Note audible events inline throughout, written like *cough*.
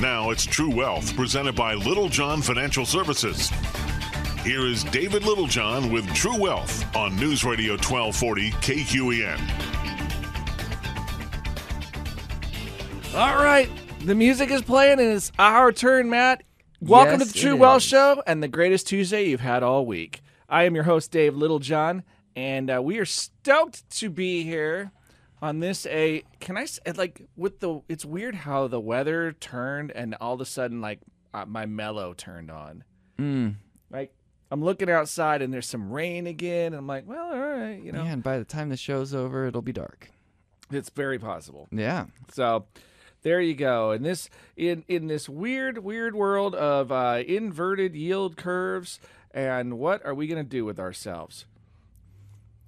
Now it's True Wealth, presented by Littlejohn Financial Services. Here is David Littlejohn with True Wealth on News Radio 1240 KQEN. All right, the music is playing and it's our turn, Matt. Welcome Yes, to the True Wealth. Show and the greatest Tuesday you've had all week. I am your host, Dave Littlejohn, and uh, we are stoked to be here on this. A can i like with the? It's weird how the weather turned and all of a sudden like uh, my mellow turned on. Mm. Like I'm looking outside and there's some rain again. And I'm like, well, all right, you know, and by the time the show's over, it'll be dark. it's very possible. Yeah. So there you go. And this in in this weird weird world of uh, inverted yield curves and what are we going to do with ourselves?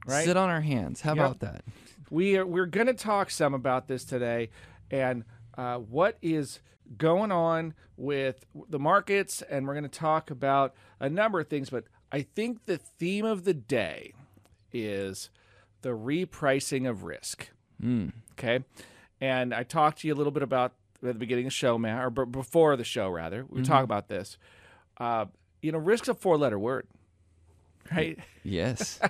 Right? Sit on our hands. How Yep. about that? We are we're going to talk some about this today and uh, what is going on with the markets and we're going to talk about a number of things but i think the theme of the day is the repricing of risk. Mm. okay? And i talked to you a little bit about at the beginning of the show man or b- before the show rather. We were talking about this. Uh, you know risk's a four letter word right Yes.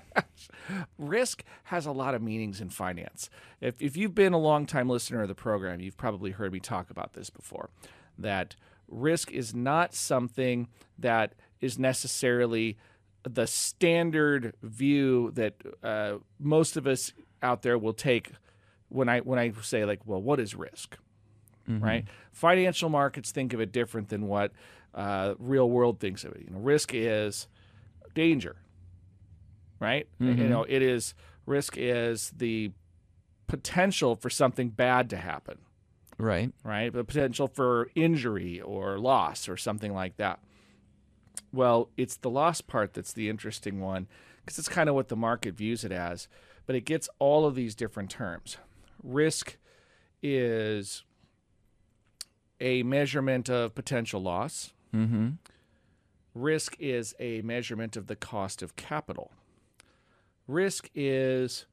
*laughs* risk has a lot of meanings in finance. If, if you've been a long time listener of the program, you've probably heard me talk about this before that risk is not something that is necessarily the standard view that uh, most of us out there will take when I when I say like, well, what is risk? Right? Financial markets think of it different than what uh, real world thinks of it. You know, risk is danger right? You know, it is risk is the potential for something bad to happen, right. right? The potential for injury or loss or something like that. Well, it's the loss part that's the interesting one because it's kind of what the market views it as, but it gets all of these different terms. Risk is a measurement of potential loss. Mm-hmm. Risk is a measurement of the cost of capital. Risk is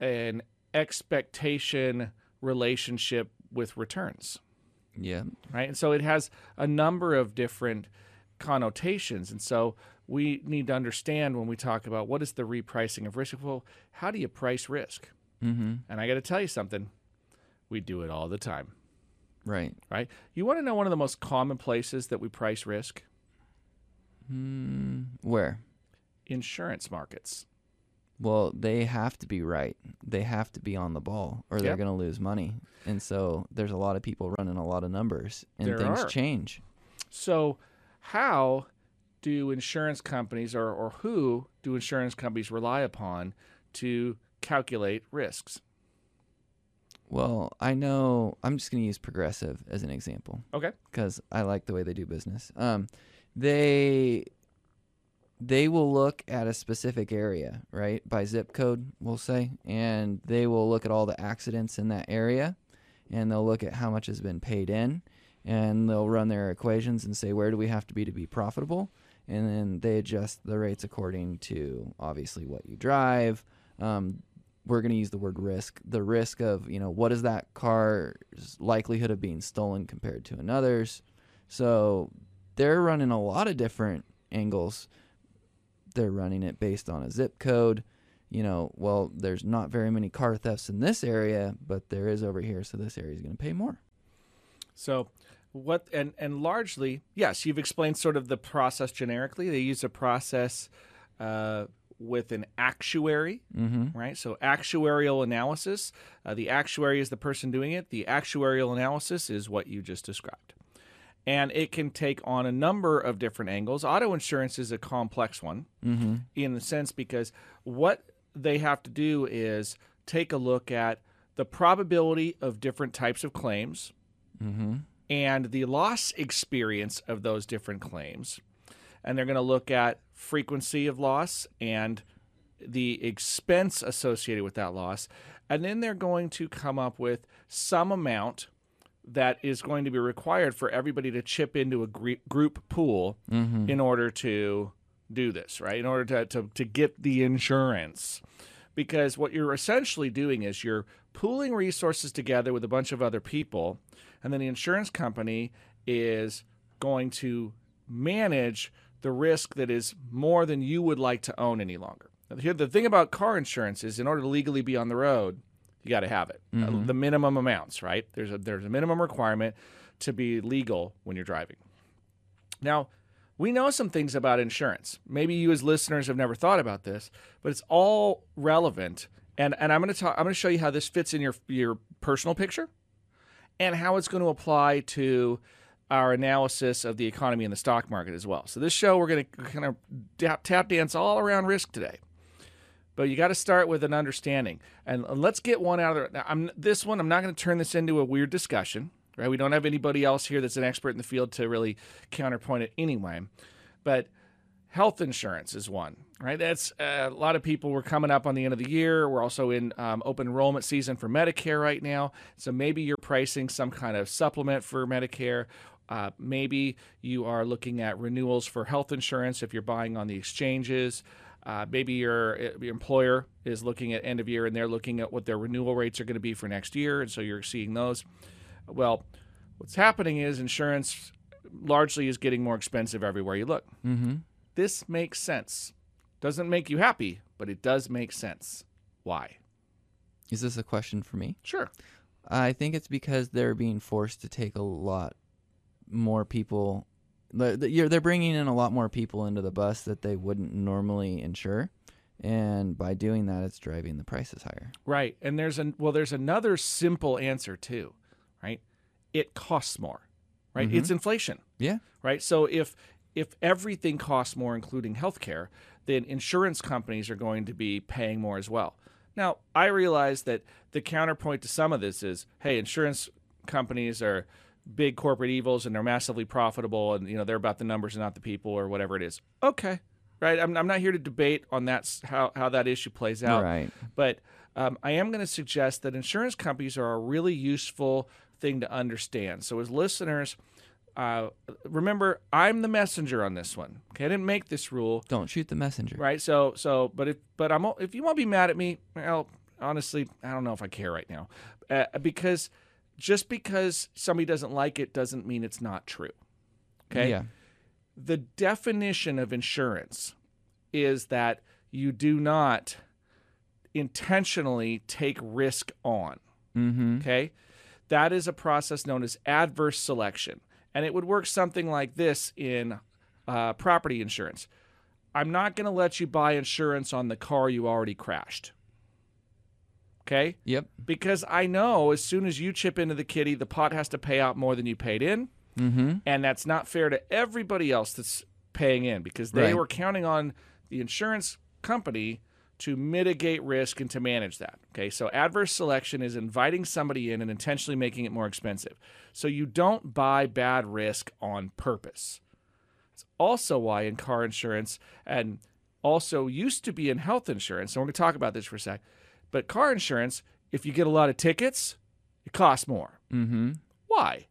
an expectation relationship with returns, Yeah. right? And so it has a number of different connotations. And so we need to understand when we talk about what is the repricing of risk. Well, how do you price risk? Mm-hmm. And I got to tell you something, we do it all the time, Right. right? You want to know one of the most common places that we price risk? Mm, where? Insurance markets. Well, they have to be right. They have to be on the ball, or they're Yep. going to lose money. And so there's a lot of people running a lot of numbers, and There things are. change. So, how do insurance companies or, or who do insurance companies rely upon to calculate risks? Well, I know. I'm just going to use Progressive as an example. Okay. because I like the way they do business. Um, they they will look at a specific area, right, by zip code, we'll say, and they will look at all the accidents in that area, and they'll look at how much has been paid in, and they'll run their equations and say where do we have to be to be profitable, and then they adjust the rates according to obviously what you drive. Um, we're going to use the word risk. The risk of, you know, what is that car's likelihood of being stolen compared to another's. So they're running a lot of different angles. They're running it based on a zip code. You know, well, there's not very many car thefts in this area, but there is over here, so this area is going to pay more. So, what and and largely, yes, you've explained sort of the process generically. They use a process uh, with an actuary, Mm-hmm. right? So, actuarial analysis. Uh, the actuary is the person doing it. The actuarial analysis is what you just described, and it can take on a number of different angles. Auto insurance is a complex one. Mm-hmm. in the sense because what they have to do is take a look at the probability of different types of claims Mm-hmm. and the loss experience of those different claims. And they're going to look at frequency of loss and the expense associated with that loss. And then they're going to come up with some amount that is going to be required for everybody to chip into a gre- group pool Mm-hmm. in order to do this, right? In order to, to, to get the insurance. Because what you're essentially doing is you're pooling resources together with a bunch of other people, and then the insurance company is going to manage the risk that is more than you would like to own any longer. Now, here, the thing about car insurance is, in order to legally be on the road, you got to have it. Uh, the minimum amounts, right? There's a there's a minimum requirement to be legal when you're driving. Now, we know some things about insurance. Maybe you as listeners have never thought about this, but it's all relevant. And and I'm going to talk I'm going to show you how this fits in your your personal picture and how it's going to apply to our analysis of the economy and the stock market as well. So this show we're going to kind of tap, tap dance all around risk today. But you got to start with an understanding. And let's get one out of there. I'm this one I'm not going to turn this into a weird discussion right? We don't have anybody else here that's an expert in the field to really counterpoint it anyway. But health insurance is one, right? That's uh, a lot of people. We're coming up on the end of the year. We're also in um, open enrollment season for Medicare right now. So maybe you're pricing some kind of supplement for Medicare. Uh, maybe you are looking at renewals for health insurance if you're buying on the exchanges. Uh, maybe your, your employer is looking at end of year and they're looking at what their renewal rates are going to be for next year, and so you're seeing those. Well, what's happening is insurance largely is getting more expensive everywhere you look. Mm-hmm. This makes sense. Doesn't make you happy, but it does make sense. Why? Is this a question for me? Sure. I think it's because they're being forced to take a lot more people. The- the- you're- They're bringing in a lot more people into the bus that they wouldn't normally insure, and by doing that, it's driving the prices higher. Right. And there's an well, there's another simple answer too, right? It costs more. Right? It's mm-hmm. inflation. Yeah. right? So if if everything costs more, including healthcare, then insurance companies are going to be paying more as well. Now, I realize that the counterpoint to some of this is, hey, insurance companies are big corporate evils and they're massively profitable, and you know they're about the numbers and not the people, or whatever it is. Okay, right? I'm, I'm not here to debate on that how how that issue plays out, Right. but um, I am going to suggest that insurance companies are a really useful thing to understand. So, as listeners, uh, remember, I'm the messenger on this one. Okay, I didn't make this rule, Don't shoot the messenger. right? So, so, but if but I'm if you want to be mad at me, well, honestly, I don't know if I care right now, uh, because just because somebody doesn't like it doesn't mean it's not true. Okay Yeah. the definition of insurance is that you do not intentionally take risk on. Mm-hmm. Okay. That is a process known as adverse selection. And it would work something like this in uh, property insurance. I'm not going to let you buy insurance on the car you already crashed. Okay. Yep. Because I know as soon as you chip into the kitty, the pot has to pay out more than you paid in Mm-hmm. and that's not fair to everybody else that's paying in because they Right. were counting on the insurance company to mitigate risk and to manage that. Okay, so adverse selection is inviting somebody in and intentionally making it more expensive. So you don't buy bad risk on purpose. It's also why in car insurance and also used to be in health insurance, and we're going to talk about this for a sec, but car insurance, if you get a lot of tickets, it costs more. Mm-hmm. Why?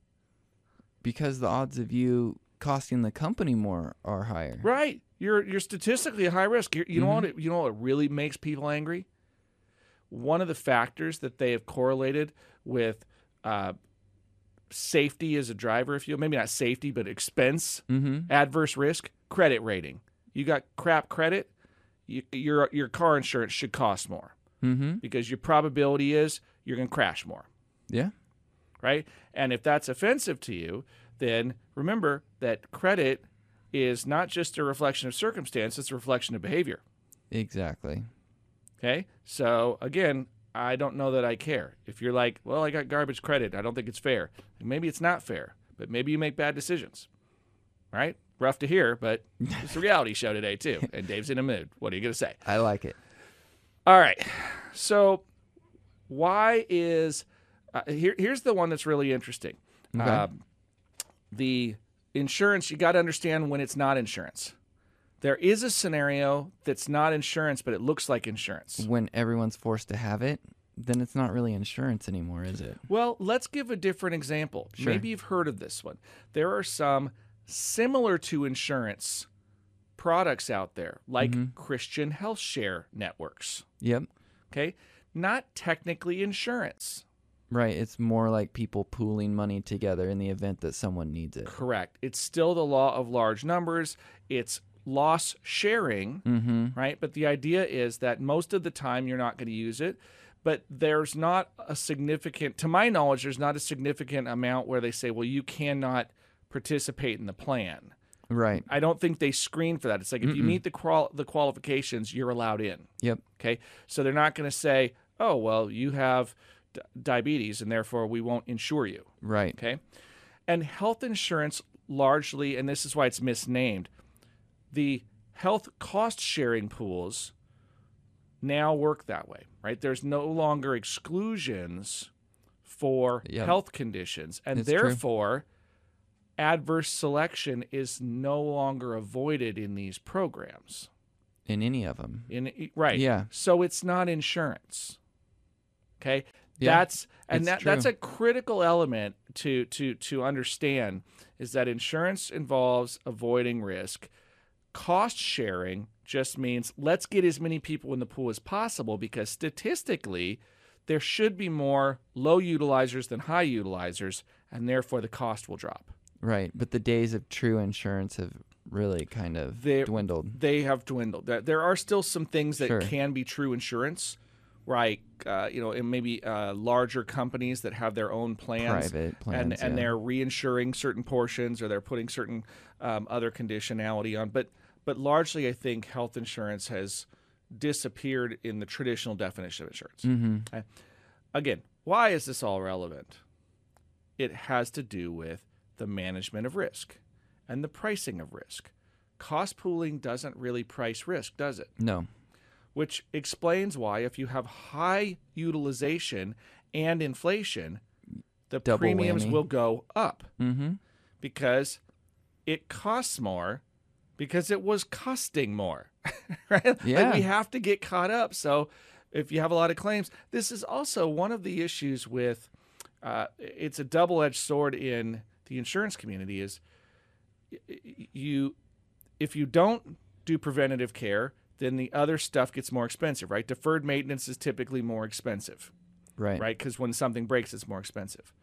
Because the odds of you costing the company more are higher. Right. You're you're statistically a high risk. You're, you know what? It, you know what really makes people angry? One of the factors that they have correlated with uh, safety as a driver, if you maybe not safety, but expense, Mm-hmm. adverse risk, credit rating. You got crap credit, you, your your car insurance should cost more Mm-hmm. because your probability is you're going to crash more. Yeah. right? And if that's offensive to you, then remember that credit is not just a reflection of circumstance, it's a reflection of behavior. Exactly. Okay? So again, I don't know that I care. If you're like, well, I got garbage credit, I don't think it's fair. Maybe it's not fair, but maybe you make bad decisions. Right? Rough to hear, but *laughs* it's a reality show today too. And Dave's in a mood. What are you going to say? I like it. All right. So, why is uh, here? Here's the one that's really interesting. Okay. Um, the insurance you got to understand when it's not insurance. There is a scenario that's not insurance, but it looks like insurance. When everyone's forced to have it, then it's not really insurance anymore, is it? Well, let's give a different example. Sure. Maybe you've heard of this one. There are some similar to insurance products out there, like Mm-hmm. Christian health share networks. Yep. Okay, not technically insurance. Right. It's more like people pooling money together in the event that someone needs it. Correct. It's still the law of large numbers. It's loss sharing, Mm-hmm. right? But the idea is that most of the time you're not going to use it. But there's not a significant, to my knowledge, there's not a significant amount where they say, well, you cannot participate in the plan. Right. I don't think they screen for that. It's like if you meet the qual- the qualifications, you're allowed in. Yep. Okay, so they're not going to say, "Oh, well, you have d- diabetes, and therefore we won't insure you." Right. Okay, and health insurance largely, and this is why it's misnamed, the health cost sharing pools now work that way. Right? There's no longer exclusions for Yep. health conditions, and It's therefore adverse selection is no longer avoided in these programs. In any of them. In right. Yeah. So it's not insurance. Okay? Yeah, that's and that that's a critical element to to to understand is that insurance involves avoiding risk. Cost sharing just means let's get as many people in the pool as possible because statistically there should be more low utilizers than high utilizers and therefore the cost will drop. Right. But the days of true insurance have really kind of They're- dwindled. they have dwindled. There- are still some things that Sure. can be true insurance, like uh, you know, and maybe uh, larger companies that have their own plans, Private plans. and and they're reinsuring certain portions or they're putting certain um, other conditionality on. But but largely, I think health insurance has disappeared in the traditional definition of insurance. Mhm. Okay. Again, why is this all relevant? It has to do with the management of risk and the pricing of risk. Cost pooling doesn't really price risk, does it? No. Which explains why, if you have high utilization and inflation, the Double premiums whammy. will go up Mm-hmm. because it costs more because it was costing more. *laughs* right? Like Yeah. we have to get caught up. So if you have a lot of claims, this is also one of the issues with uh, it's a double-edged sword in the insurance community is you if you don't do preventative care, then the other stuff gets more expensive, right? Deferred maintenance is typically more expensive Right. right? Because when something breaks, it's more expensive.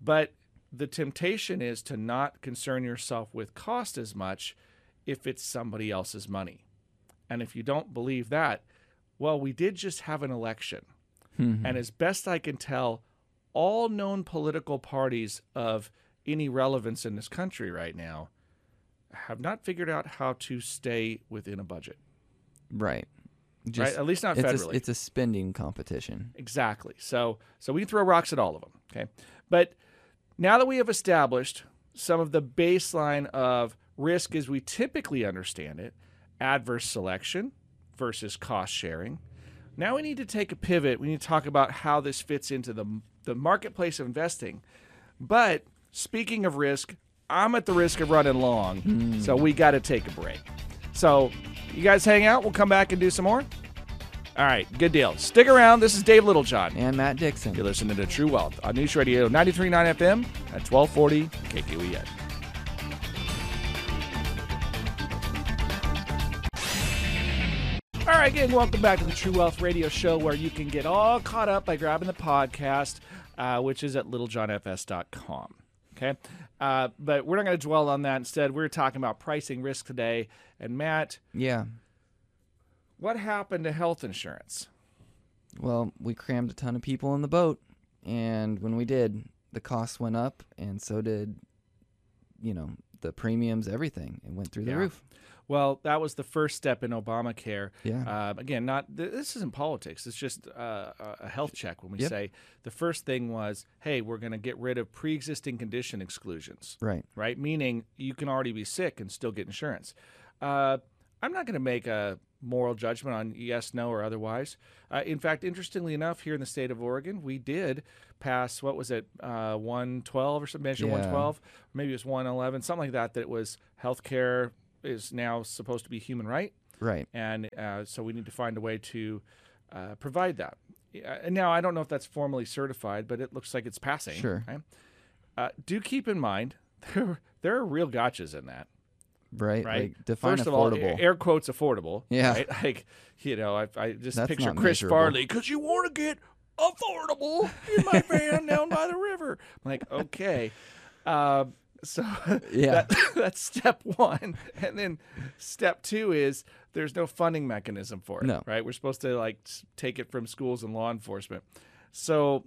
But the temptation is to not concern yourself with cost as much if it's somebody else's money. And if you don't believe that, well, we did just have an election. Mhm. And as best I can tell, all known political parties of any relevance in this country right now have not figured out how to stay within a budget, Right. right? At least not it's, federally. a, it's a spending competition. Exactly. So so we can throw rocks at all of them. Okay. But now that we have established some of the baseline of risk as we typically understand it, adverse selection versus cost sharing. Now we need to take a pivot. We need to talk about how this fits into the the marketplace of investing. But speaking of risk, I'm at the risk of running long, so we got to take a break. So you guys hang out. We'll come back and do some more. All right, good deal. Stick around. This is Dave Littlejohn. And Matt Dixon. You're listening to True Wealth on News Radio 93.9 FM at 1240 KQEN. Right, again, welcome back to the True Wealth Radio Show, where you can get all caught up by grabbing the podcast, uh, which is at littlejohnfs.com. Okay, uh, but we're not going to dwell on that. Instead, we're talking about pricing risk today. And Matt, Yeah. what happened to health insurance? Well, we crammed a ton of people in the boat, and when we did, the costs went up, and so did, you know, the premiums, everything. It went through the Yeah. roof. Well, that was the first step in Obamacare. Yeah. Uh, again, not th- this isn't politics. It's just uh, a health check. When we Yep. say the first thing was, hey, we're going to get rid of pre-existing condition exclusions, Right. right? Meaning you can already be sick and still get insurance. Uh, I'm not going to make a moral judgment on yes, no, or otherwise. Uh, in fact, interestingly enough, here in the state of Oregon, we did pass what was it, uh, 112 or something, measure Yeah. 112, maybe it was 111, something like that. That it was healthcare is now supposed to be human right Right. and uh, so we need to find a way to uh, provide that. Yeah, now I don't know if that's formally certified, but it looks like it's passing. Sure. right? Uh, do keep in mind *laughs* there there are real gotchas in that. Right. Right. Like define First affordable. of all, air quotes affordable. Yeah. Right? *laughs* Like you know, I, I just That's picture Chris measurable. Farley because you want to get affordable in my van down by the river. I'm like, okay. Uh, so *laughs* Yeah. that, *laughs* that's step one. And then step two is there's no funding mechanism for it. No. Right? We're supposed to like take it from schools and law enforcement. So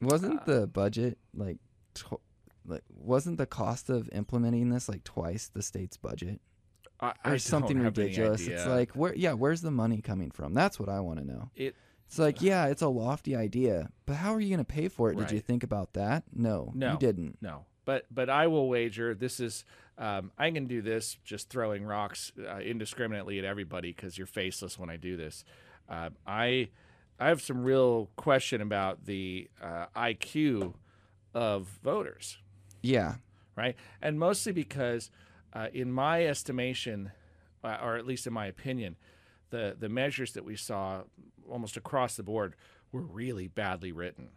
Wasn't uh, the budget like, tw- like wasn't the cost of implementing this like twice the state's budget I, or I don't something ridiculous? It's like where yeah, where's the money coming from? That's what I want to know. it It's like yeah, it's a lofty idea, but how are you going to pay for it? Did you think about that? No, No. you didn't. No, but but I will wager this is um, I can do this just throwing rocks uh, indiscriminately at everybody because you're faceless when I do this. Uh, I I have some real question about the uh, IQ of voters, Yeah, right? And mostly because, uh, in my estimation, uh, or at least in my opinion, the the measures that we saw almost across the board were really badly written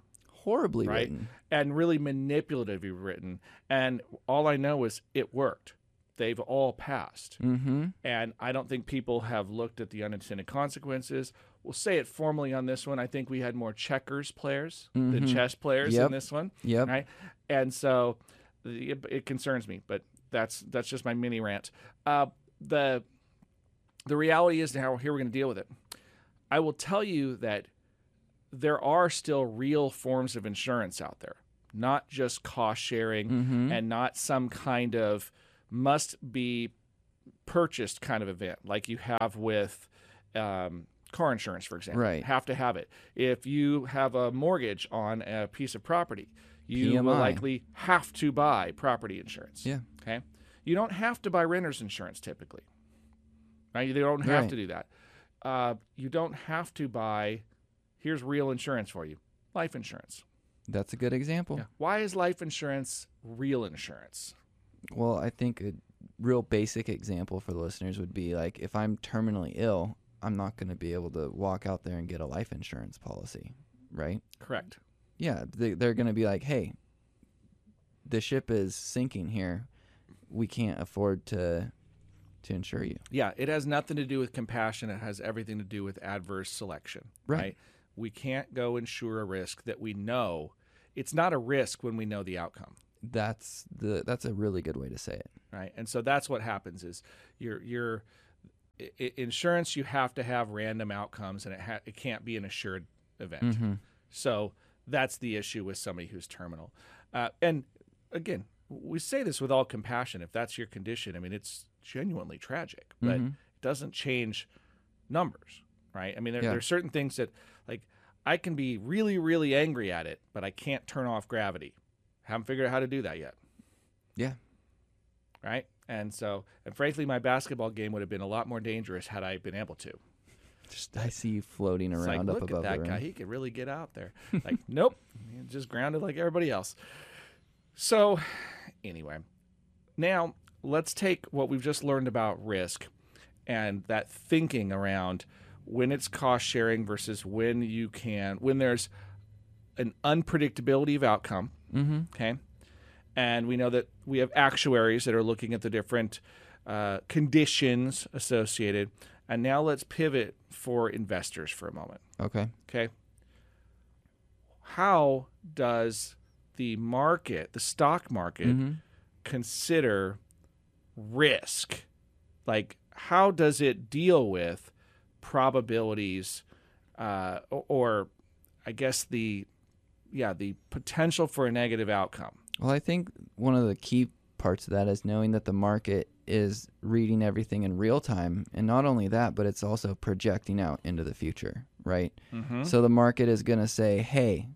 horribly right? written. And really manipulatively written. And all I know is it worked. They've all passed. Mm-hmm. And I don't think people have looked at the unintended consequences. We'll say it formally on this one. I think we had more checkers players than chess players Yep. in this one. Yep. Right. And so it, it concerns me, but that's that's just my mini rant. Uh, the the reality is now here we're going to deal with it. I will tell you that there are still real forms of insurance out there, not just cost sharing Mm-hmm. and not some kind of must be purchased kind of event like you have with um, car insurance, for example. Right. Have to have it. If you have a mortgage on a piece of property, you will likely have to buy property insurance. Yeah. Okay. You don't have to buy renter's insurance typically. Right? You don't have Right. to do that. Uh, you don't have to buy. Here's real insurance for you. Life insurance. That's a good example. Yeah. Why is life insurance real insurance? Well, I think a real basic example for the listeners would be like if I'm terminally ill, I'm not going to be able to walk out there and get a life insurance policy, right? Correct. Yeah, they, they're going to be like, "Hey, the ship is sinking here. We can't afford to to insure you." Yeah, it has nothing to do with compassion. It has everything to do with adverse selection. Right. We can't go insure a risk that we know it's not a risk when we know the outcome. That's the that's a really good way to say it. Right. And so that's what happens is your your insurance you have to have random outcomes and it ha- it can't be an assured event. Mm-hmm. So that's the issue with somebody who's terminal. Uh, and again, we say this with all compassion. If that's your condition, I mean, it's genuinely tragic, but Mhm. it doesn't change numbers, right? I mean, there, Yeah. there are certain things that, I can be really, really angry at it, but I can't turn off gravity. Haven't figured out how to do that yet, Yeah. right? And so, and frankly, my basketball game would have been a lot more dangerous had I been able to. Just I see you floating around like, up look above at that guy. He could really get out there. *laughs* Like, nope, just grounded like everybody else. So, anyway, now let's take what we've just learned about risk and that thinking around when it's cost sharing versus when you can, when there's an unpredictability of outcome. Mm-hmm. Okay. And we know that we have actuaries that are looking at the different uh, conditions associated. And now let's pivot for investors for a moment. Okay. Okay. How does the market, the stock market, Mhm. consider risk? Like, how does it deal with probabilities, uh, or I guess the, yeah, the potential for a negative outcome? Well, I think one of the key parts of that is knowing that the market is reading everything in real time. And not only that, but it's also projecting out into the future, right? Mm-hmm. So the market is going to say, hey,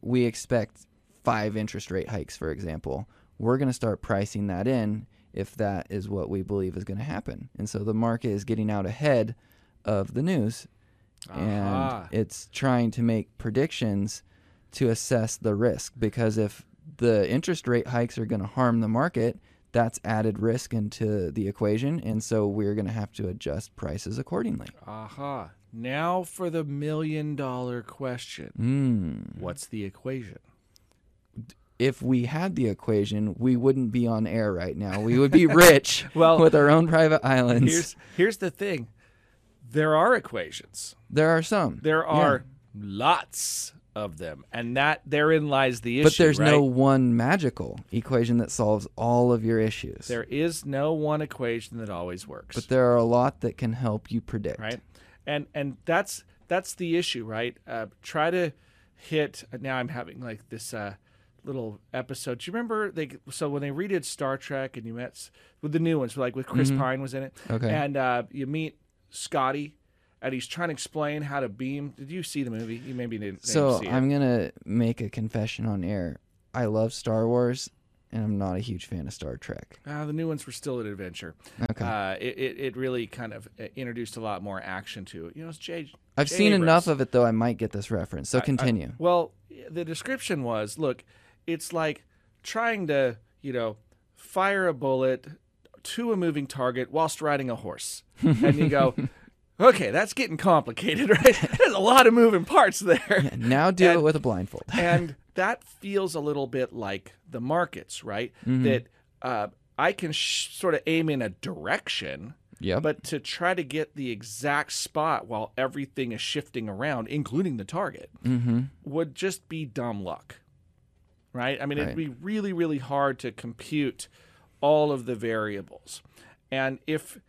we expect five interest rate hikes, for example. We're going to start pricing that in if that is what we believe is going to happen. And so the market is getting out ahead of the news and it's trying to make predictions to assess the risk because if the interest rate hikes are going to harm the market, that's added risk into the equation, and so we're going to have to adjust prices accordingly. Aha. Now for the million dollar question. Mm. What's the equation? If we had the equation, we wouldn't be on air right now. We would be rich *laughs* Well, with our own private islands. Here's here's the thing. There are equations. there are some. There are lots of them, and that therein lies the issue. But there's no one magical equation that solves all of your issues. there is no one equation that always works. but there are a lot that can help you predict. right and and that's that's the issue right uh, try to hit now i'm having like this uh, little episode do you remember they so when they redid star trek and you met with the new ones like with chris pine was in it Okay. and uh, you meet scotty and he's trying to explain how to beam did you see the movie you maybe didn't, So see it. I'm gonna make a confession on air. I love Star Wars, and I'm not a huge fan of Star Trek. Uh, the new ones were still an adventure. Okay. Uh, it, it, it really kind of uh, introduced a lot more action to it. You know, it's J. I've J. seen enough of it though. I might get this reference. So continue. Well, the description was look, it's like trying to, you know, fire a bullet to a moving target whilst riding a horse. and you go, *laughs* okay, that's getting complicated, *laughs* right? There's a lot of moving parts there. now do and- it with a blindfold. *laughs* and that feels a little bit like the markets, right? Mm-hmm. That uh, I can sh- sort of aim in a direction. Yep. But to try to get the exact spot while everything is shifting around, including the target, mm-hmm. would just be dumb luck. Right? I mean, it'd be really, really hard to compute all of the variables. And if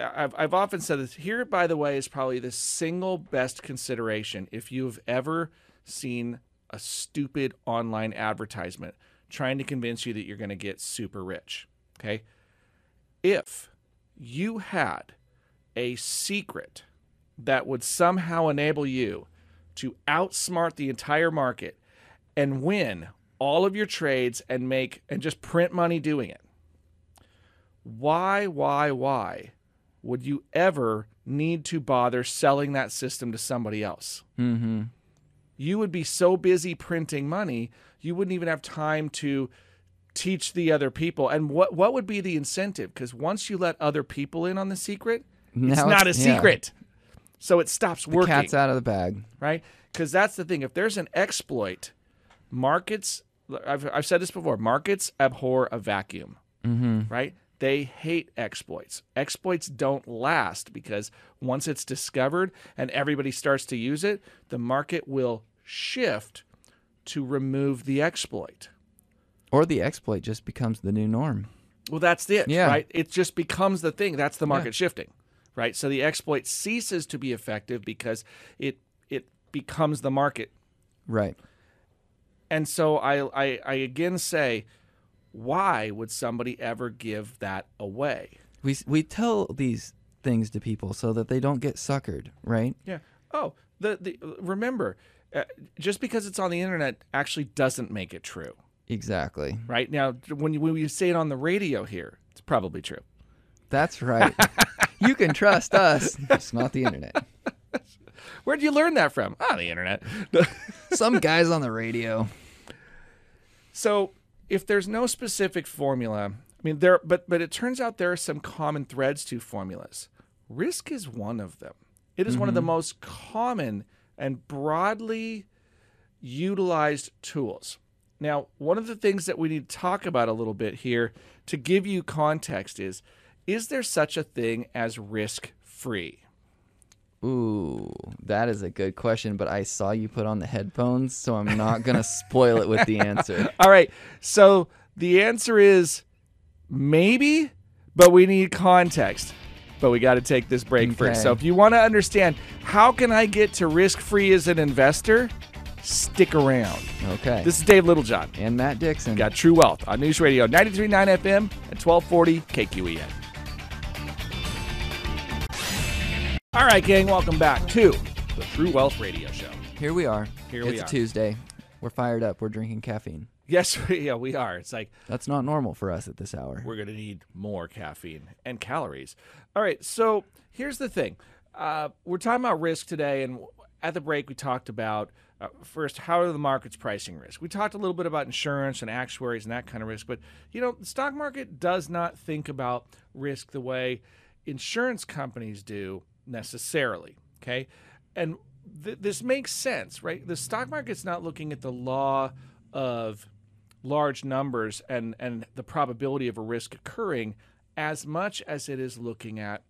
I've, I've often said this here, by the way, is probably the single best consideration if you've ever seen a stupid online advertisement trying to convince you that you're going to get super rich. Okay. If you had a secret that would somehow enable you to outsmart the entire market and win all of your trades and make and just print money doing it. Why, why, why would you ever need to bother selling that system to somebody else? Mm-hmm. You would be so busy printing money, you wouldn't even have time to teach the other people. And what what would be the incentive? Because once you let other people in on the secret, it's Now not a it's- yeah. secret. So it stops working Cat's out of the bag. right? Because that's the thing. If there's an exploit, markets, I've, I've said this before, markets abhor a vacuum, Mm-hmm. right? They hate exploits. Exploits don't last because once it's discovered and everybody starts to use it, the market will shift to remove the exploit. Or the exploit just becomes the new norm. Well, that's it, Yeah. right? It just becomes the thing. That's the market shifting, right? So the exploit ceases to be effective because it it becomes the market Right. And so I, I, I again say, why would somebody ever give that away? We we tell these things to people so that they don't get suckered, right? Yeah. Oh, the, the remember, uh, just because it's on the internet actually doesn't make it true, Exactly. right? Now, when you, when you say it on the radio here, it's probably true. That's right. *laughs* you can trust us. It's not the internet. *laughs* Where'd you learn that from? On the internet. *laughs* Some guys on the radio. So if there's no specific formula, I mean there but but it turns out there are some common threads to formulas. Risk is one of them. It is one of the mm-hmm. most common and broadly utilized tools. Now, one of the things that we need to talk about a little bit here to give you context is is there such a thing as risk free? Ooh, that is a good question, but I saw you put on the headphones, so I'm not going to spoil it with the answer. *laughs* All right. So the answer is maybe, but we need context. But we got to take this break first. So if you want to understand how can I get to risk free as an investor, stick around. Okay. This is Dave Littlejohn. and Matt Dixon. Got True Wealth on News Radio 93.9 FM at 1240 KQEN. All right, gang, welcome back to the True Wealth Radio Show. Here we are. Here it's we a are. Tuesday. We're fired up. We're drinking caffeine. Yes, *laughs* yeah, we are. It's like That's not normal for us at this hour. we're going to need more caffeine and calories. All right, so here's the thing. Uh, we're talking about risk today, and at the break, we talked about uh, first how are the markets pricing risk. We talked a little bit about insurance and actuaries and that kind of risk, but you know, the stock market does not think about risk the way insurance companies do necessarily. Okay, and th- this makes sense, right? The stock market's not looking at the law of large numbers and and the probability of a risk occurring as much as it is looking at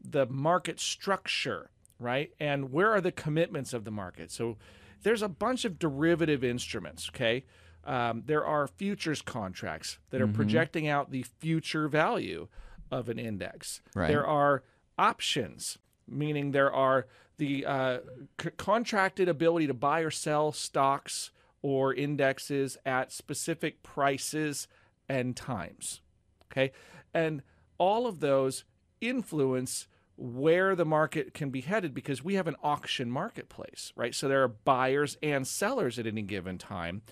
the market structure right? And where are the commitments of the market? So there's a bunch of derivative instruments, okay? Um, there are futures contracts that are projecting out the future value of an index. Right. There are options, meaning there are the uh, c- contracted ability to buy or sell stocks or indexes at specific prices and times. Okay. And all of those influence where the market can be headed because we have an auction marketplace, right? So there are buyers and sellers at any given time.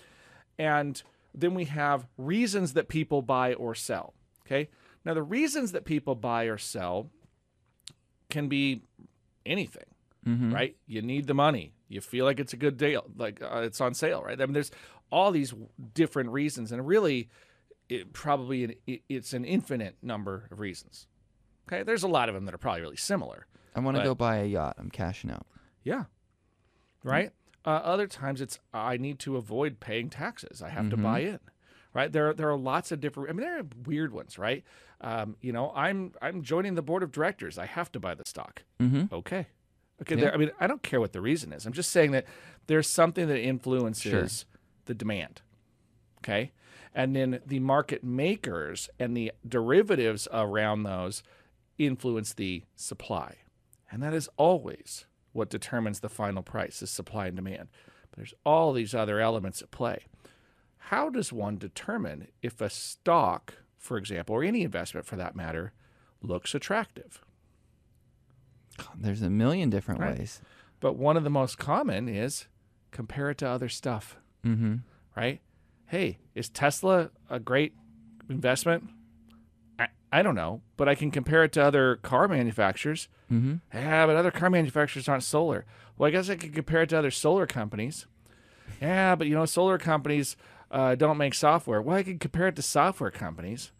And then we have reasons that people buy or sell. Okay. Now, the reasons that people buy or sell can be anything, right? You need the money. You feel like it's a good deal, like uh, it's on sale, right? I mean, there's all these different reasons, and really, it probably an, it- it's an infinite number of reasons. Okay, there's a lot of them that are probably really similar. I want to go buy a yacht. I'm cashing out. Yeah. Right? Uh, other times it's I need to avoid paying taxes. I have to buy in. Right? There there are lots of different I mean there are weird ones, right? Um, you know, I'm I'm joining the board of directors. I have to buy the stock. Mm-hmm. Okay. Okay, there, I mean I don't care what the reason is. I'm just saying that there's something that influences the demand. Okay? And then the market makers and the derivatives around those influence the supply. And that is always what determines the final price is supply and demand. But there's all these other elements at play. How does one determine if a stock, for example, or any investment for that matter, looks attractive? There's a million different Right. ways. But one of the most common is compare it to other stuff, Mm-hmm. right? Hey, is Tesla a great investment? I, I don't know, but I can compare it to other car manufacturers. Mm-hmm. Yeah, but other car manufacturers aren't solar. Well, I guess I could compare it to other solar companies. Yeah, but you know, solar companies uh, don't make software. Well, I could compare it to software companies.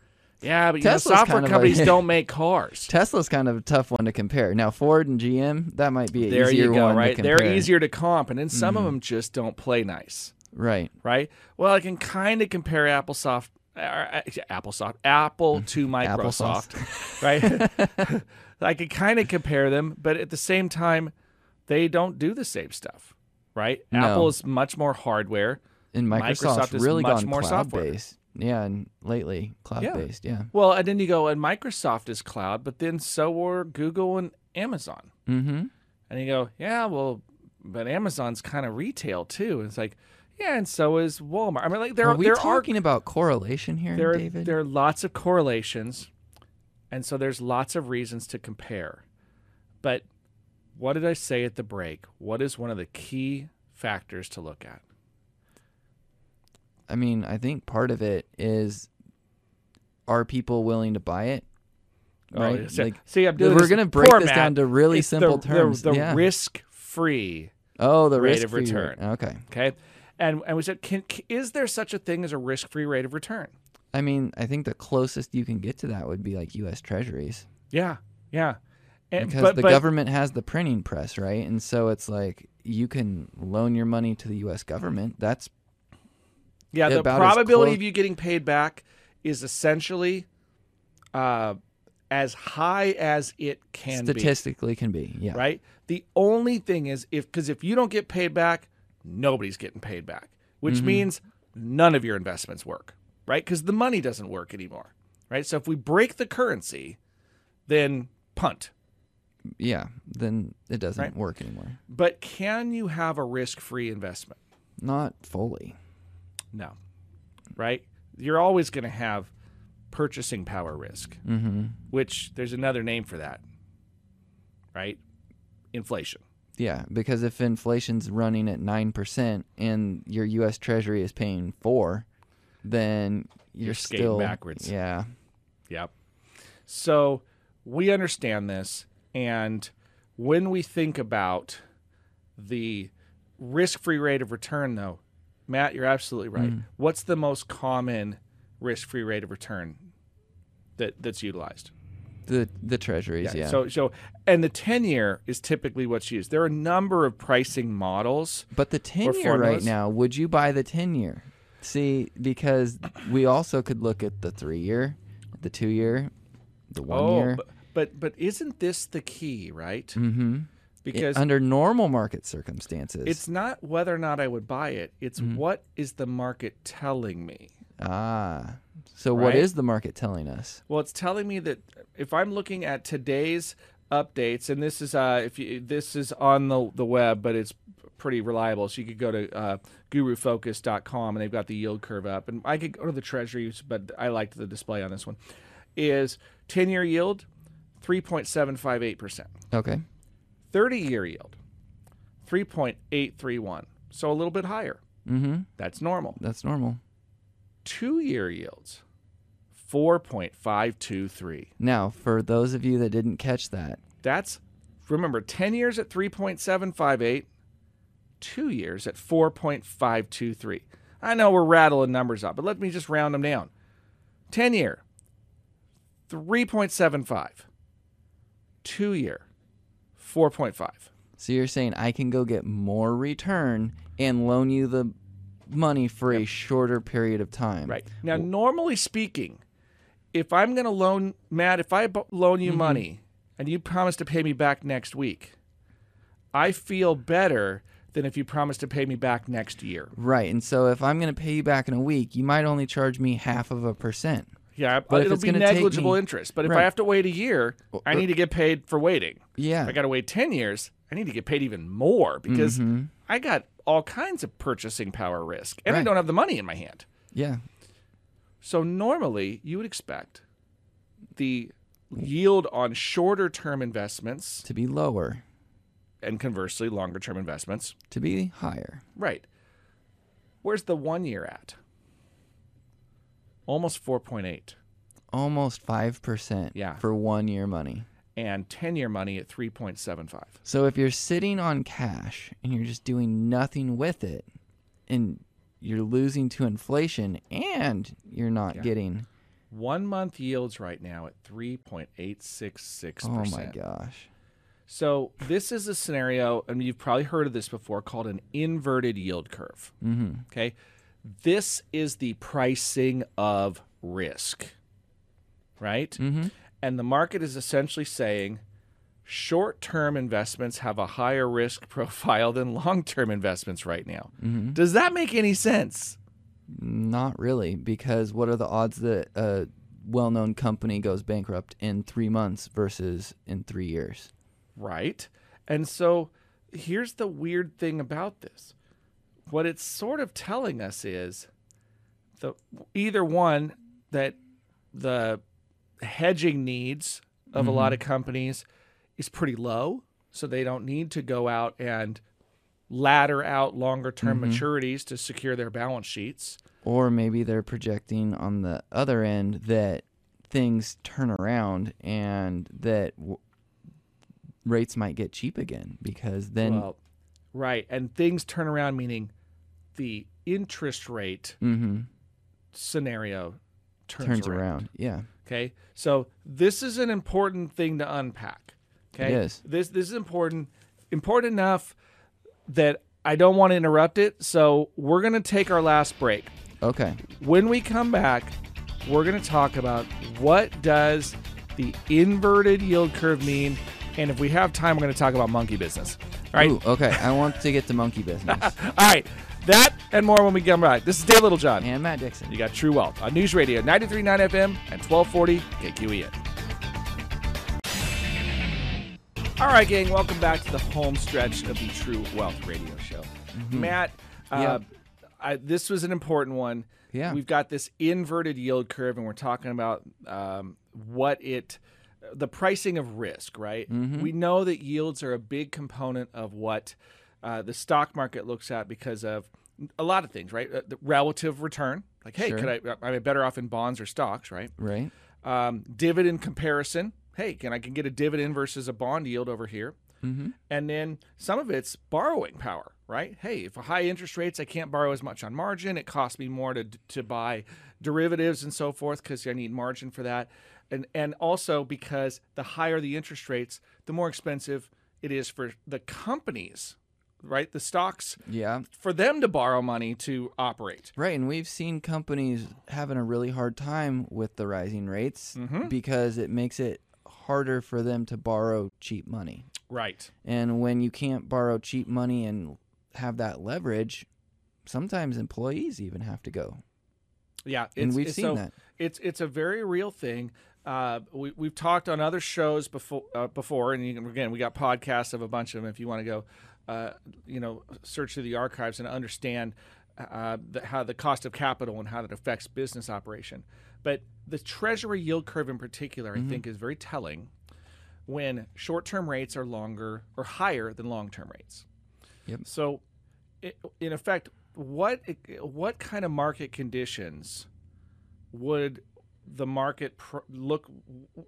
Yeah, but know, software kind of companies like- don't make cars. *laughs* Tesla's kind of a tough one to compare. Now Ford and GM, that might be an There easier you go, one right? They're. Mm-hmm. easier to comp, and then some of them just don't play nice, Right. right? Well, I can kind of compare AppleSoft, uh, uh, AppleSoft, Apple to Microsoft, *laughs* right? *laughs* I could kind of compare them, but at the same time, they don't do the same stuff, right? No. Apple is much more hardware. And Microsoft Microsoft's is really much gone more cloud software. based. Yeah, and lately cloud based. Yeah. Well, and then you go, and Microsoft is cloud, but then so are Google and Amazon. Mm-hmm. And you go, yeah, well, but Amazon's kind of retail too. And it's like, yeah, and so is Walmart. I mean, like there Are are we there talking about correlation here, there are, David? there are lots of correlations, and so there's lots of reasons to compare. But what did I say at the break? What is one of the key factors to look at? I mean, I think part of it is are people willing to buy it? Oh, right? Oh, see, like, see, I'm doing we're gonna break poor this down to really It's simple the- terms. The, yeah. risk-free oh, the rate risk of return. Okay. Okay, and and we said, can, is there such a thing as a risk-free rate of return? I mean, I think the closest you can get to that would be like U.S. Treasuries Yeah, yeah. And, because but, the but, government has the printing press, right? And so it's like you can loan your money to the U.S. government. That's yeah, the probability of you getting paid back is essentially uh, as high as it can statistically can be. Yeah. Right. The only thing is if because if you don't get paid back, nobody's getting paid back, which Mm-hmm. means none of your investments work. Right. Because the money doesn't work anymore. Right. So if we break the currency, then punt. Yeah. Then it doesn't Right. work anymore. But can you have a risk-free investment? Not fully. No. Right? You're always going to have purchasing power risk, Mm-hmm. which there's another name for that. Right? Inflation. Yeah, because if inflation's running at nine percent and your U.S. Treasury is paying four, then you're, You're still backwards. Yeah. Yep. So we understand this. And when we think about the risk free rate of return, though, Matt, you're absolutely right. Mm. What's the most common risk free rate of return that, that's utilized? The the treasuries, yeah. So, so, and the 10 year is typically what's used. There are a number of pricing models. but the ten year right now, would you buy the ten year? See, because we also could look at the three year, the two year, the one year. Oh, but, but but isn't this the key, right? Mm-hmm. Because under normal market circumstances. it's not whether or not I would buy it. It's Mm-hmm. what is the market telling me. ah. So what Right? is the market telling us? Well, it's telling me that if I'm looking at today's updates, and this is uh, if you, this is on the the web, but it's pretty reliable. So you could go to uh, GuruFocus.com, and they've got the yield curve up. And I could go to the Treasuries, but I liked the display on this one. Is ten year yield three point seven five eight percent. Okay. 30 year yield 3.831 so a little bit higher. Mm-hmm. that's normal. That's normal. two year yields 4.523 Now, for those of you that didn't catch that, that's remember 10 years at 3.758 two years at 4.523 i know we're rattling numbers up but let me just round them down. 10 year 3.75 two year 4.5 so you're saying I can go get more return and loan you the money for a shorter period of time. Right. Now, normally speaking, if I'm going to loan, Matt, if I loan you mm-hmm. money and you promise to pay me back next week, I feel better than if you promise to pay me back next year. Right. And so if I'm going to pay you back in a week, you might only charge me half of a percent. Yeah, But it'll be negligible me- interest. But if I have to wait a year, I need to get paid for waiting. Yeah. If I got to wait 10 years, I need to get paid even more because Mm-hmm. I got all kinds of purchasing power risk and I don't have the money in my hand. Yeah. So normally you would expect the yield on shorter term investments To be lower, and conversely longer term investments. to be higher. Right. Where's the one year at? Almost 4.8 Almost 5% Yeah. for one year money. and 10 year money at 3.75. So if you're sitting on cash and you're just doing nothing with it and you're losing to inflation and you're not Yeah. getting One month yields right now at 3.866%. Oh my gosh. So this is a scenario, and you've probably heard of this before, called an inverted yield curve. Mhm. Okay, this is the pricing of risk, right? Mhm. And the market is essentially saying short-term investments have a higher risk *laughs* profile than long-term investments right now. Mm-hmm. Does that make any sense? Not really because what are the odds that a well-known company goes bankrupt in 3 months versus in 3 years? Right. And so here's the weird thing about this. What it's sort of telling us is the either one that the hedging needs of a lot of mm-hmm. companies is pretty low, so they don't need to go out and ladder out longer term mm-hmm. maturities to secure their balance sheets. Or maybe they're projecting on the other end that things turn around and that w- rates might get cheap again because then well, right, and things turn around meaning the interest rate Mhm. scenario turns, turns around. around. Yeah. Okay, so this is an important thing to unpack. Okay, It is. This this is important, important enough that I don't want to interrupt it. So we're gonna take our last break. Okay. When we come back, we're gonna talk about what does the inverted yield curve mean, and if we have time, we're gonna talk about monkey business. Right, Ooh, okay. I want to get to monkey business. *laughs* all right, that and more when we come right. This is Dave Littlejohn. and Matt Dixon. You got True Wealth on News Radio 93.9 FM and 1240 KQEN. All right, gang, welcome back to the home stretch of the True Wealth Radio Show. Matt, uh. I, this was an important one. Yeah. We've got this inverted yield curve, and we're talking about um, what it, the pricing of risk, right? We know that yields are a big component of what uh, the stock market looks at because of a lot of things, right? Uh, the relative return, like, hey, Sure. could I? Am I better off in bonds or stocks, right? Right. Um, dividend comparison. Hey, can I can get a dividend versus a bond yield over here? Mm-hmm. And then some of it's borrowing power, right? Hey, if a high interest rates, I can't borrow as much on margin. It costs me more to to buy derivatives and so forth because I need margin for that. And and also because the higher the interest rates, the more expensive it is for the companies, right? The stocks Yeah. for them to borrow money to operate. Right, and we've seen companies having a really hard time with the rising rates Mm-hmm. because it makes it harder for them to borrow cheap money. Right. And when you can't borrow cheap money and have that leverage, sometimes employees even have to go. Yeah, And we've it's- seen so that. It's it's a very real thing. Uh, we we've talked on other shows before uh, before, and you can, again we got podcasts of a bunch of them. If you want to go, uh, you know, search through the archives and understand uh, the, how the cost of capital and how that affects business operation. But the Treasury yield curve in particular, I think, is very telling when short-term rates are longer or higher than long-term rates. Yep. So, in effect, what what kind of market conditions would the market pr- look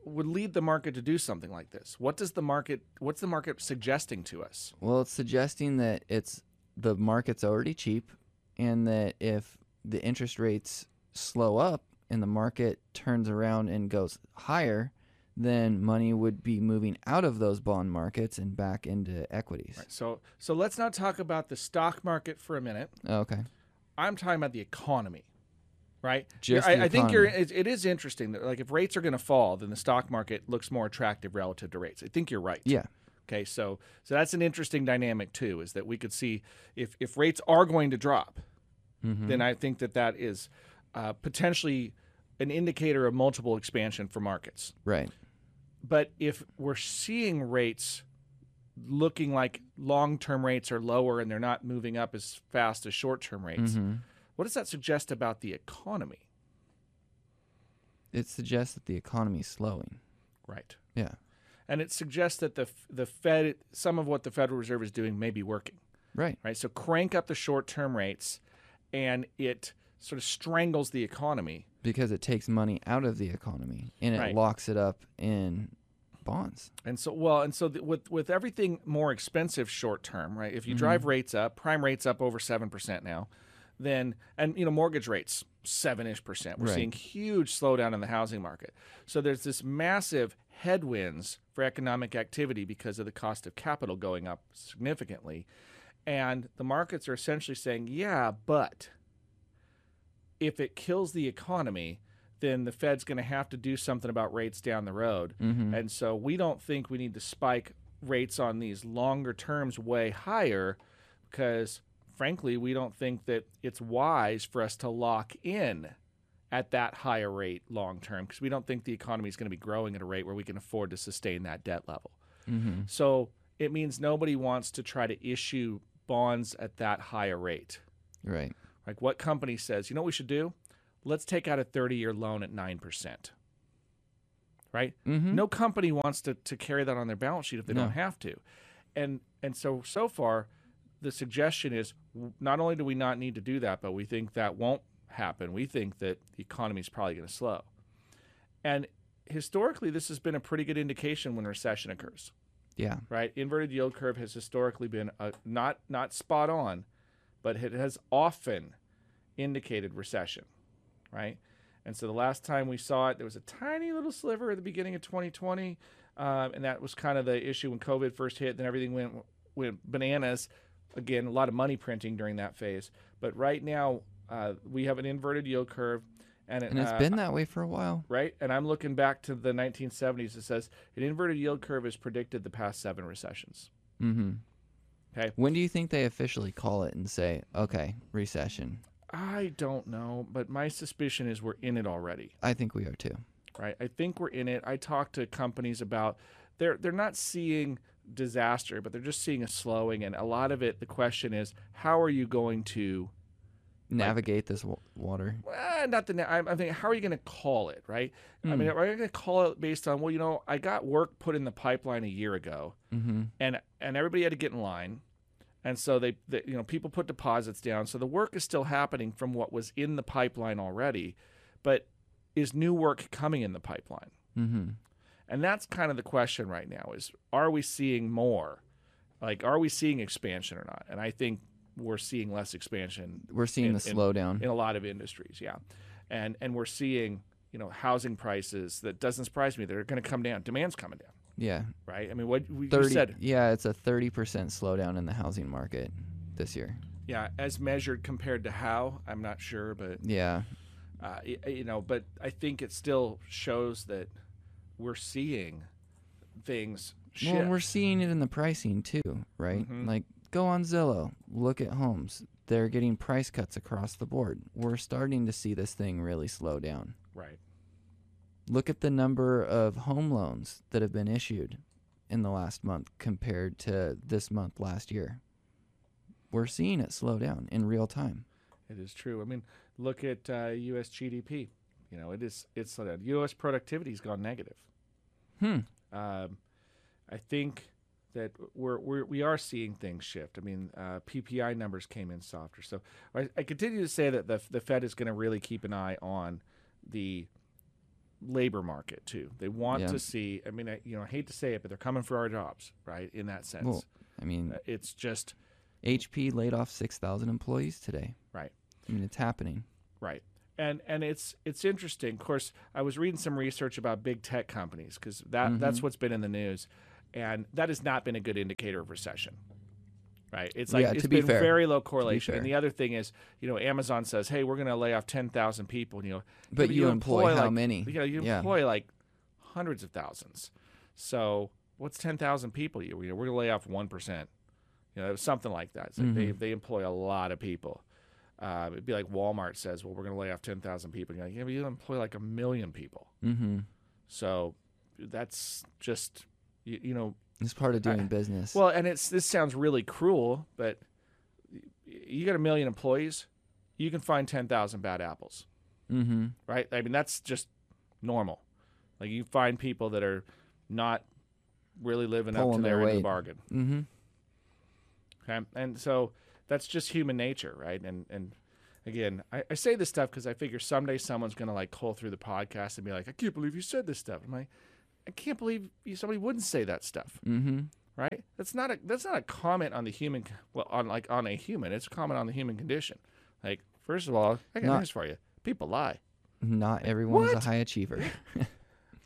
would lead the market to do something like this? What does the market what's the market suggesting to us? Well, it's suggesting that it's the market's already cheap, and that if the interest rates slow up and the market turns around and goes higher, then money would be moving out of those bond markets and back into equities. So so let's not talk about the stock market for a minute. Okay. I'm talking about the economy, right? Just I, I think you're. It, it is interesting that like if rates are going to fall, then the stock market looks more attractive relative to rates. I think you're right. Yeah. Okay, so so that's an interesting dynamic too. Is that we could see if if rates are going to drop, Mhm. then I think that that is uh, potentially an indicator of multiple expansion for markets. Right. But if we're seeing rates looking like long-term rates are lower and they're not moving up as fast as short-term rates, Mhm. What does that suggest about the economy? It suggests that the economy is slowing. Right. Yeah. And it suggests that the the Fed, some of what the Federal Reserve is doing, may be working. Right. right? So crank up the short-term rates, and it sort of strangles the economy. Because it takes money out of the economy and it Right. locks it up in bonds. And so, well, and so th- with with everything more expensive short-term, right? If you drive mm-hmm. rates up, prime rates up over seven percent now, then and you know mortgage rates seven-ish percent. We're Right. seeing huge slowdown in the housing market. So there's this massive headwinds for economic activity because of the cost of capital going up significantly, and the markets are essentially saying, yeah, but if it kills the economy, then the Fed's going to have to do something about rates down the road. Mhm. And so we don't think we need to spike rates on these longer terms way higher because, frankly, we don't think that it's wise for us to lock in at that higher rate long term because we don't think the economy is going to be growing at a rate where we can afford to sustain that debt level. Mhm. So it means nobody wants to try to issue bonds at that higher rate. Right. Like what company says, you know what we should do? Let's take out a 30 year loan at 9%. Right? Mhm. No company wants to, to carry that on their balance sheet if they No. don't have to. And and so so far the suggestion is not only do we not need to do that, but we think that won't happen. We think that the economy is probably going to slow. And historically this has been a pretty good indication when recession occurs Yeah. right? Inverted yield curve has historically been a, not not spot on, but it has often indicated recession, right? And so the last time we saw it, there was a tiny little sliver at the beginning of 2020, um, and that was kind of the issue when COVID first hit. Then everything went went bananas. Again, a lot of money printing during that phase. But right now, uh, we have an inverted yield curve, and, it, And it's uh, been that way for a while. right? And I'm looking back to the 1970s. It says an inverted yield curve has predicted the past seven recessions. Mm-hmm. Okay. When do you think they officially call it and say, okay, recession? I don't know, but my suspicion is we're in it already, I think we are too. right? I think we're in it. I talk to companies about they're they're not seeing disaster, but they're just seeing a slowing, and a lot of it. The question is, how are you going to Navigate this w- water. well, not the. na- I'm, I'm thinking, how are you going to call it, right? I Hmm. mean, are you going to call it based on well, you know, I got work put in the pipeline a year ago, Mm-hmm. and and everybody had to get in line, and so they, they you know people put deposits down, so the work is still happening from what was in the pipeline already, but is new work coming in the pipeline? Mm-hmm. And that's kind of the question right now: is are we seeing more? Like, are we seeing expansion or not? And I think we're seeing less expansion We're seeing in- the slowdown. in a lot of industries, yeah. And and we're seeing you know housing prices that doesn't surprise me. They're going to come down. Demand's coming down, yeah. right? I mean, what we you Thirty. said, Yeah, it's a thirty percent slowdown in the housing market this year. yeah, as measured compared to how, I'm not sure, but Yeah. uh, you know, but I think it still shows that we're seeing things shift. Well, we're seeing it in the pricing too, right? Mhm. Like, go on Zillow, look at homes. They're getting price cuts across the board. We're starting to see this thing really slow down. right. Look at the number of home loans that have been issued in the last month compared to this month last year. We're seeing it slow down in real time. It is true. I mean, look at uh, U.S. GDP. You know, it is it's slowed down. U.S. productivity's gone negative. Hmm. Um, I think that we're, we're we are seeing things shift. I mean, uh, PPI numbers came in softer. So I, I continue to say that the the Fed is going to really keep an eye on the labor market too. They want Yeah. to see. I mean, I, you know, I hate to say it, but they're coming for our jobs, right? In that sense, Well, I mean, Uh, it's just HP laid off 6,000 employees today. right. I mean, it's happening. Right. And and it's it's interesting. Of course, I was reading some research about big tech companies because that that's what's been in the news, and that has not been a good indicator of recession. Right. It's like Yeah, it's be been fair. very low correlation. And the other thing is, you know, Amazon says, "Hey, we're going to lay off ten thousand people." And, you know, But you employ how like, many? You know, you Yeah. employ like hundreds of thousands. So what's ten thousand people? You know, we're going to lay off one percent. You know, something like that. Like they Mm-hmm. they employ a lot of people. Uh, it'd be like Walmart says, "Well, we're going to lay off ten thousand people." You're like, yeah, but you employ like a million people. Mm-hmm. So that's just you, you know. It's part of doing business. Well, and it's this sounds really cruel, but you got a million employees, you can find ten thousand bad apples, mm-hmm. right? I mean, that's just normal. Like you find people that are not really living up to their their end of the bargain. Mm-hmm. Okay, and so that's just human nature, right? And and again, I, I say this stuff because I figure someday someone's gonna like call through the podcast and be like, "I can't believe you said this stuff." I'm like, I can't believe you, somebody wouldn't say that stuff, Mm-hmm. right? That's not a that's not a comment on the human, well, on like on a human. It's a comment on the human condition. Like, first of all, I got news for you: people lie. Not everyone's What? a high achiever. *laughs*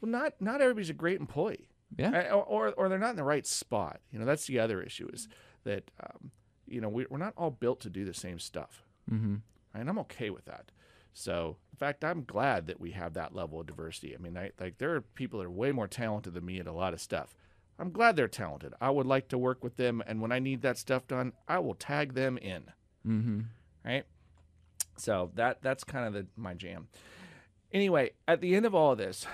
Well, not not everybody's a great employee. yeah. I- or or they're not in the right spot. You know, that's the other issue is that um, you know we, we're not all built to do the same stuff, Mm-hmm. and I'm okay with that. So, in fact, I'm glad that we have that level of diversity. I mean, I, like there are people that are way more talented than me at a lot of stuff. I'm glad they're talented. I would like to work with them, and when I need that stuff done, I will tag them in. Mm-hmm. Right. So that that's kind of the, my jam. Anyway, at the end of all of this,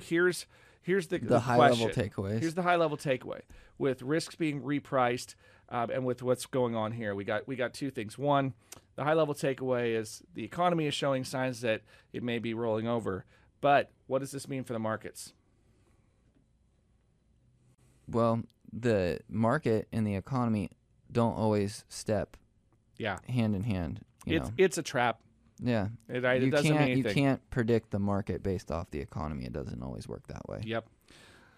here's here's the, The high level question. takeaways. Here's the high level takeaway with risks being repriced um, and with what's going on here. We got we got two things. One, the high level takeaway is the economy is showing signs that it may be rolling over. But what does this mean for the markets? well, the market and the economy don't always step Yeah, hand in hand. You it's know. it's a trap. yeah. It, it you can't you can't predict the market based off the economy. It doesn't always work that way. Yep.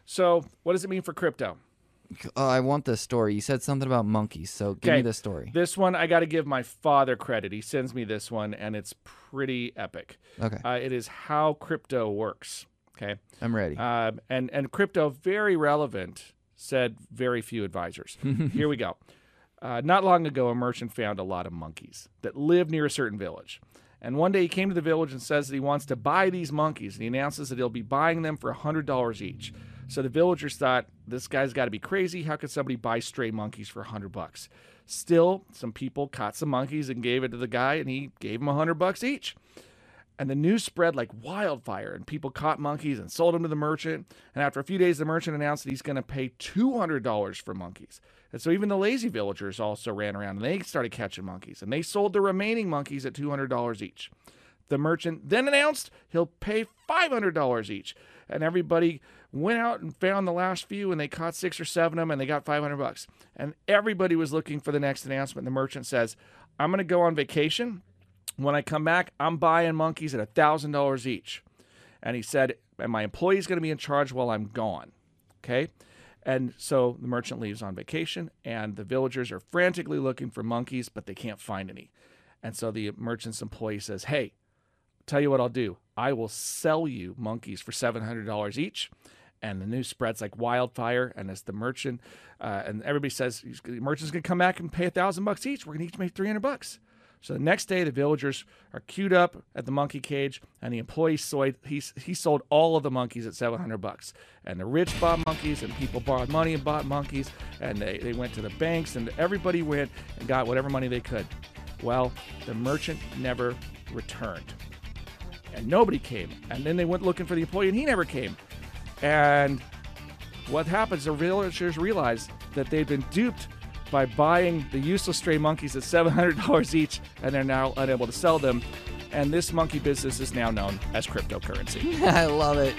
So what does it mean for crypto? Oh, I want the story. You said something about monkeys, so give me the story. This one I got to give my father credit. He sends me this one, and it's pretty epic. Okay, Uh, it is how crypto works. Okay. I'm ready. Um, and and crypto very relevant. Said very few advisors. *laughs* Here we go. Uh, not long ago, a merchant found a lot of monkeys that live near a certain village. And one day he came to the village and says that he wants to buy these monkeys. And he announces that he'll be buying them for $100 each. So the villagers thought, this guy's got to be crazy. How could somebody buy stray monkeys for 100 bucks? Still, some people caught some monkeys and gave it to the guy, and he gave them 100 bucks each. And the news spread like wildfire, and people caught monkeys and sold them to the merchant. And after a few days, the merchant announced that he's going to pay $200 for monkeys. And so even the lazy villagers also ran around and they started catching monkeys, and they sold the remaining monkeys at $200 each. The merchant then announced he'll pay $500 each. And everybody went out and found the last few, and they caught six or seven of them, and they got 500 bucks. And everybody was looking for the next announcement. The merchant says, I'm going to go on vacation. When I come back, I'm buying monkeys at $1,000 each. And he said, and my employee's going to be in charge while I'm gone. Okay. And so the merchant leaves on vacation, and the villagers are frantically looking for monkeys, but they can't find any. And so the merchant's employee says, Hey, tell you what I'll do. I will sell you monkeys for $700 each. And the news spreads like wildfire. And as the merchant, uh, and everybody says, the merchant's to come back and pay a thousand bucks each. We're to each make 300 bucks. So the next day, the villagers are queued up at the monkey cage, and the employee sold he, he sold all of the monkeys at 700 bucks. And the rich bought monkeys, and people borrowed money and bought monkeys, and they, they went to the banks, and everybody went and got whatever money they could. Well, the merchant never returned, and nobody came. And then they went looking for the employee, and he never came. And what happens? The villagers realize that they've been duped by buying the useless stray monkeys at $700 each, and they're now unable to sell them. And this monkey business is now known as cryptocurrency. *laughs* I love it.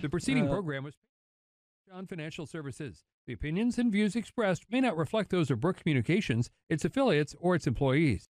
The preceding uh, program was John Financial Services. The opinions and views expressed may not reflect those of Brook Communications, its affiliates, or its employees.